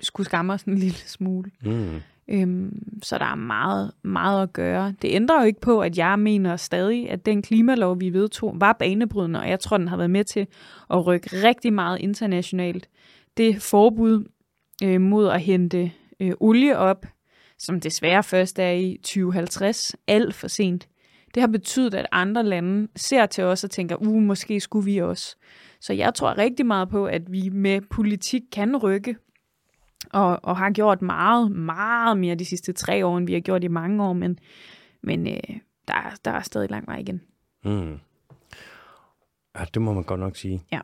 skulle skamme os en lille smule. Mm. Øhm, så der er meget, meget at gøre. Det ændrer jo ikke på, at jeg mener stadig, at den klimalov, vi vedtog, var banebrydende, og jeg tror, den har været med til at rykke rigtig meget internationalt. Det forbud øh, mod at hente øh, olie op, som desværre først er i 2050, alt for sent. Det har betydet, at andre lande ser til os og tænker, uh, måske skulle vi også. Så jeg tror rigtig meget på, at vi med politik kan rykke og, og har gjort meget, meget mere de sidste tre år, end vi har gjort i mange år, men, men øh, der, der er stadig lang vej igen. Mm. Ja, det må man godt nok sige. Ja.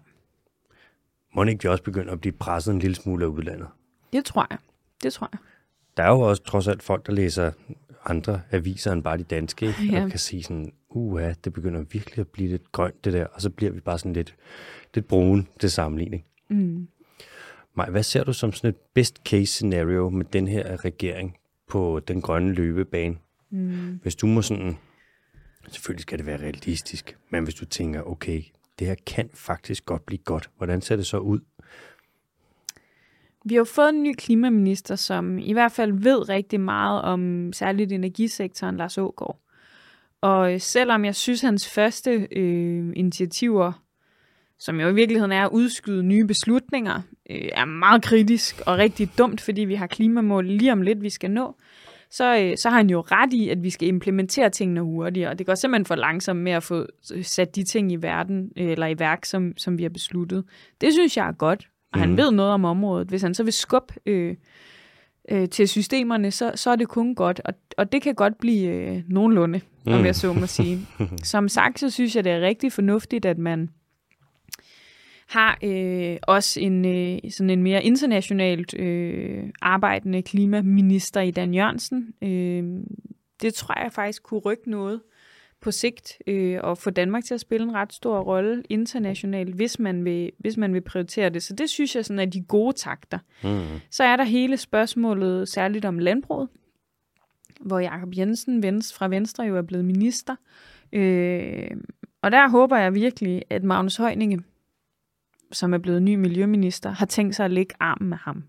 Må ikke de også begynde at blive presset en lille smule af udlandet? Det tror jeg. Det tror jeg. Der er jo også trods alt folk, der læser andre aviser end bare de danske, ja. og kan sige sådan, uha, det begynder virkelig at blive lidt grønt det der, og så bliver vi bare sådan lidt, lidt brune til sammenligning. Mm. Maj, hvad ser du som sådan et best case scenario med den her regering på den grønne løbebane? Mm. Hvis du må sådan, selvfølgelig skal det være realistisk, men hvis du tænker, okay, det her kan faktisk godt blive godt, hvordan ser det så ud? Vi har jo fået en ny klimaminister, som i hvert fald ved rigtig meget om særligt energisektoren, Lars Ågaard. Og selvom jeg synes, hans første øh, initiativer som jo i virkeligheden er at udskyde nye beslutninger, øh, er meget kritisk og rigtig dumt, fordi vi har klimamål lige om lidt, vi skal nå, så, øh, så har han jo ret i, at vi skal implementere tingene hurtigere. Det går simpelthen for langsomt med at få sat de ting i verden eller i værk, som, som vi har besluttet. Det synes jeg er godt, og mm. han mhm. ved noget om området. Hvis han så vil skubbe øh, øh, til systemerne, så, så er det kun godt. Og, og det kan godt blive øh, nogenlunde, mm. om jeg så må sige. Som sagt, så synes jeg, det er rigtig fornuftigt, at man har øh, også en øh, sådan en mere internationalt øh, arbejdende klimaminister i Dan Jørgensen. Øh, det tror jeg faktisk kunne rykke noget på sigt øh, og få Danmark til at spille en ret stor rolle internationalt, hvis man vil, hvis man vil prioritere det. Så det synes jeg sådan er de gode takter. Mm. Så er der hele spørgsmålet særligt om landbruget, hvor Jakob Jensen Vens, fra Venstre jo er blevet minister. Øh, og der håber jeg virkelig, at Magnus Højninge som er blevet ny miljøminister, har tænkt sig at lægge armen med ham.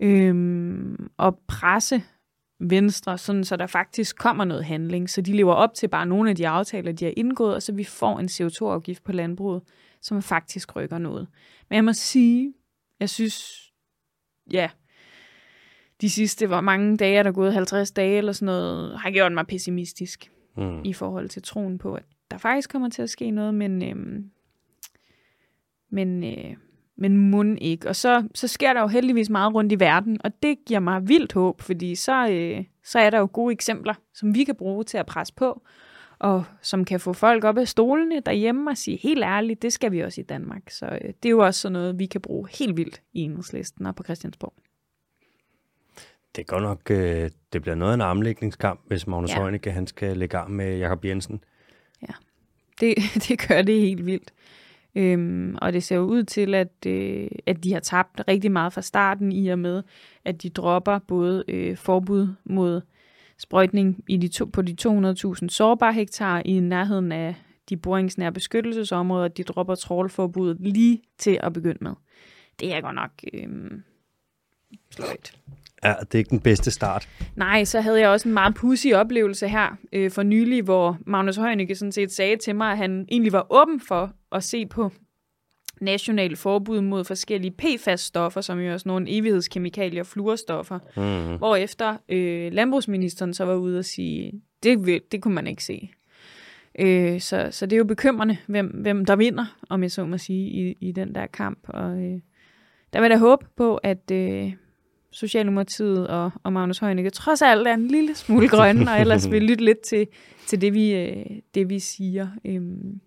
Øhm, og presse Venstre, sådan så der faktisk kommer noget handling, så de lever op til bare nogle af de aftaler, de har indgået, og så vi får en CO2-afgift på landbruget, som faktisk rykker noget. Men jeg må sige, jeg synes, ja, de sidste, hvor mange dage er der gået, 50 dage eller sådan noget, har gjort mig pessimistisk mm. i forhold til troen på, at der faktisk kommer til at ske noget, men øhm, men, øh, men mund ikke. Og så, så sker der jo heldigvis meget rundt i verden, og det giver mig vildt håb, fordi så, øh, så er der jo gode eksempler, som vi kan bruge til at presse på, og som kan få folk op af stolene derhjemme og sige, helt ærligt, det skal vi også i Danmark. Så øh, det er jo også sådan noget, vi kan bruge helt vildt i enhedslisten og på Christiansborg. Det går nok, øh, det bliver noget af en armlægningskamp, hvis Magnus ja. Heunicke, han skal lægge arm med Jakob Jensen. Ja, det, det gør det helt vildt. Øhm, og det ser jo ud til, at, øh, at de har tabt rigtig meget fra starten i og med, at de dropper både øh, forbud mod sprøjtning i de to, på de 200.000 sårbare hektar i nærheden af de boringsnære beskyttelsesområder, de dropper trålforbuddet lige til at begynde med. Det er godt nok øh, sløjt. Ja, det er ikke den bedste start. Nej, så havde jeg også en meget pussy oplevelse her øh, for nylig, hvor Magnus Heunicke sådan set sagde til mig, at han egentlig var åben for at se på national forbud mod forskellige PFAS-stoffer, som jo er sådan nogle evighedskemikalier, fluorstoffer, mm. hvor efter øh, landbrugsministeren så var ude og sige, det, det kunne man ikke se. Øh, så, så det er jo bekymrende, hvem, hvem der vinder, om jeg så må sige, i, i den der kamp. Og øh, der vil jeg da håbe på, at, øh, Socialdemokratiet og, og Magnus Heunicke trods alt er en lille smule grønne, og ellers vil lytte lidt til, til det, vi, øh, det, vi siger. Øhm,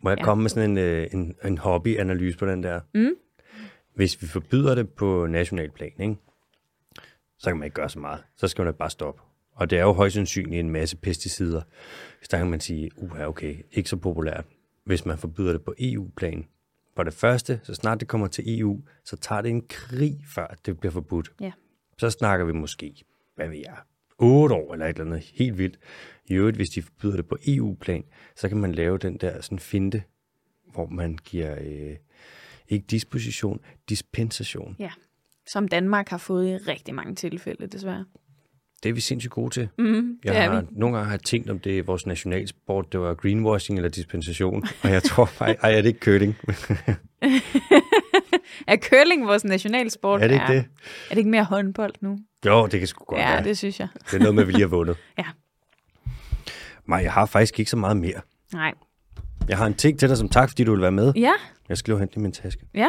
Må jeg ja. komme med sådan en, øh, en, en hobbyanalyse på den der? Mm. hvis vi forbyder det på national plan, ikke? så kan man ikke gøre så meget. Så skal man bare stoppe. Og det er jo højst sandsynligt en masse pesticider. Så der kan man sige, uha, okay, ikke så populært, hvis man forbyder det på EU-plan. For det første, så snart det kommer til EU, så tager det en krig, før det bliver forbudt. Ja. Så snakker vi måske, hvad ved jeg, 8 år eller et eller andet helt vildt. I øvrigt, hvis de forbyder det på EU-plan, så kan man lave den der sådan finte, hvor man giver øh, ikke disposition, dispensation. Ja. Som Danmark har fået i rigtig mange tilfælde, desværre. Det er vi sindssygt gode til. Mm, Jeg er har, vi. nogle gange har jeg tænkt, om det er vores nationalsport, det var greenwashing eller dispensation, og jeg tror faktisk, ej, er det ikke curling? Er curling vores nationalsport? er det ikke ja. det? Er det ikke mere håndbold nu? Jo, det kan sgu godt ja, være. det synes jeg. Det er noget med, at vi lige har vundet. Ja. Nej, jeg har faktisk ikke så meget mere. Nej. Jeg har en ting til dig som tak, fordi du vil være med. Ja, Jeg skal lige hente min taske. ja.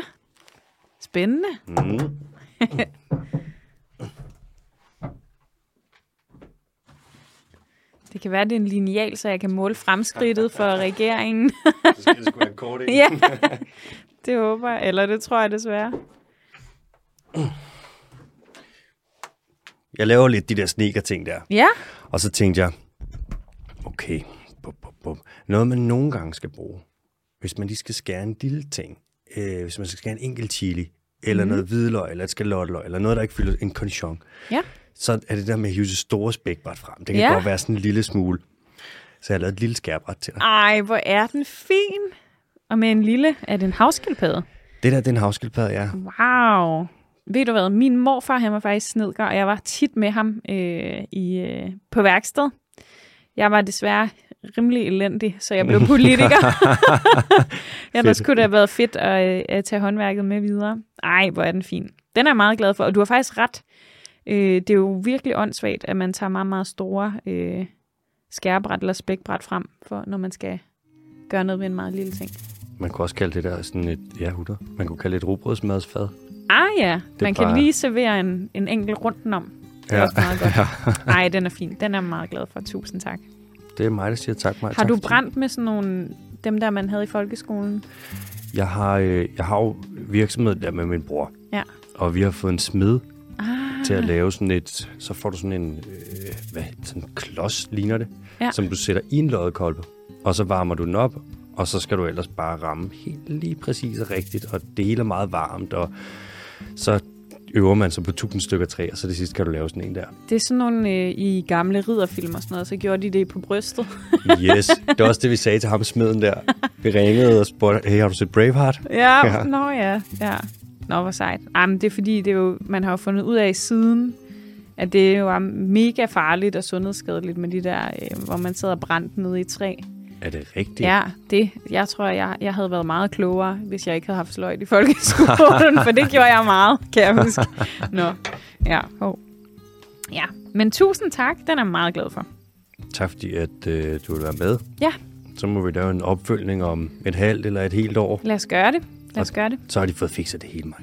Spændende. Mm. Det kan være, det er en lineal, så jeg kan måle fremskridtet for regeringen. Så skal det sgu være kort ja, det håber jeg. Eller det tror jeg desværre. Jeg laver lidt de der sneaker-ting der. Ja, Og så tænkte jeg, okay, bup, bup, bup. noget man nogle gange skal bruge, hvis man lige skal skære en lille ting, øh, hvis man skal skære en enkelt chili, eller mm. noget hvidløg, eller et skalotløg, eller noget, der ikke fylder en conchon, ja. Så er det der med at hive det store spækbræt frem. Det kan Ja. godt være sådan en lille smule. Så jeg har lavet et lille skærbræt til dig. Ej, hvor er den fin. Og med en lille, er det en havskildpadde? Det der, det er en havskildpadde, ja. Wow. Ved du hvad, min morfar, han var faktisk snedker, og jeg var tit med ham øh, i, øh, på værksted. Jeg var desværre rimelig elendig, så jeg blev politiker. Ellers kunne det have været fedt at, øh, at tage håndværket med videre. Ej, hvor er den fin. Den er jeg meget glad for, og du har faktisk ret. Øh, det er jo virkelig åndssvagt, at man tager meget, meget store øh, skærebræt eller spækbræt frem, for når man skal gøre noget ved en meget lille ting. Man kunne også kalde det der sådan et, ja, hutter. Man kunne kalde det et rugbrødsmadsfad. Ah ja, man kan bare- lige servere en, en enkelt rundt om. Det er Ja. også meget godt. Ej, den er fin. Den er jeg meget glad for. Tusind tak. Det er mig, der siger tak, Maja. Har tak, du brændt med sådan nogle, dem der man havde i folkeskolen? Jeg har, øh, jeg har jo virksomhed der med min bror. Ja. Og vi har fået en smed til at lave sådan et, så får du sådan en, øh, hvad, sådan en klods, ligner det, Ja. som du sætter i en loddekolbe, og så varmer du den op, og så skal du ellers bare ramme helt lige præcis og rigtigt, og er meget varmt, og så øver man sig på tusind stykker træ, og så det sidste kan du lave sådan en der. det er sådan nogle øh, i gamle ridderfilm og sådan noget, så gjorde de det på brystet. Yes, det var også det, vi sagde til ham smeden der. Vi ringede og spurgte, hey, har du set Braveheart? ja, Ja. nå ja. ja. Nå, hvor sejt. Ej, men det er fordi, det er jo, man har jo fundet ud af siden, at det jo er mega farligt og sundhedsskadeligt med de der, øh, hvor man sidder brændt nede i et træ. Er det rigtigt? Ja, det. Jeg tror, jeg, jeg havde været meget klogere, hvis jeg ikke havde haft sløjt i folkeskolen, for det gjorde jeg meget, kan jeg huske. Nå, ja, hov. Ja, men tusind tak, den er jeg meget glad for. Tak fordi, at øh, du vil være med. Ja. Så må vi lave en opfølgning om et halvt eller et helt år. Lad os gøre det. Lad os gøre det. Så har de fået fikset det hele, mig.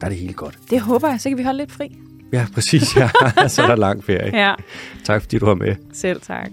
Der er det helt godt. Det håber jeg, så kan vi holde lidt fri. Ja, præcis. Ja. så er der lang ferie. Ja, Tak fordi du var med. selv tak.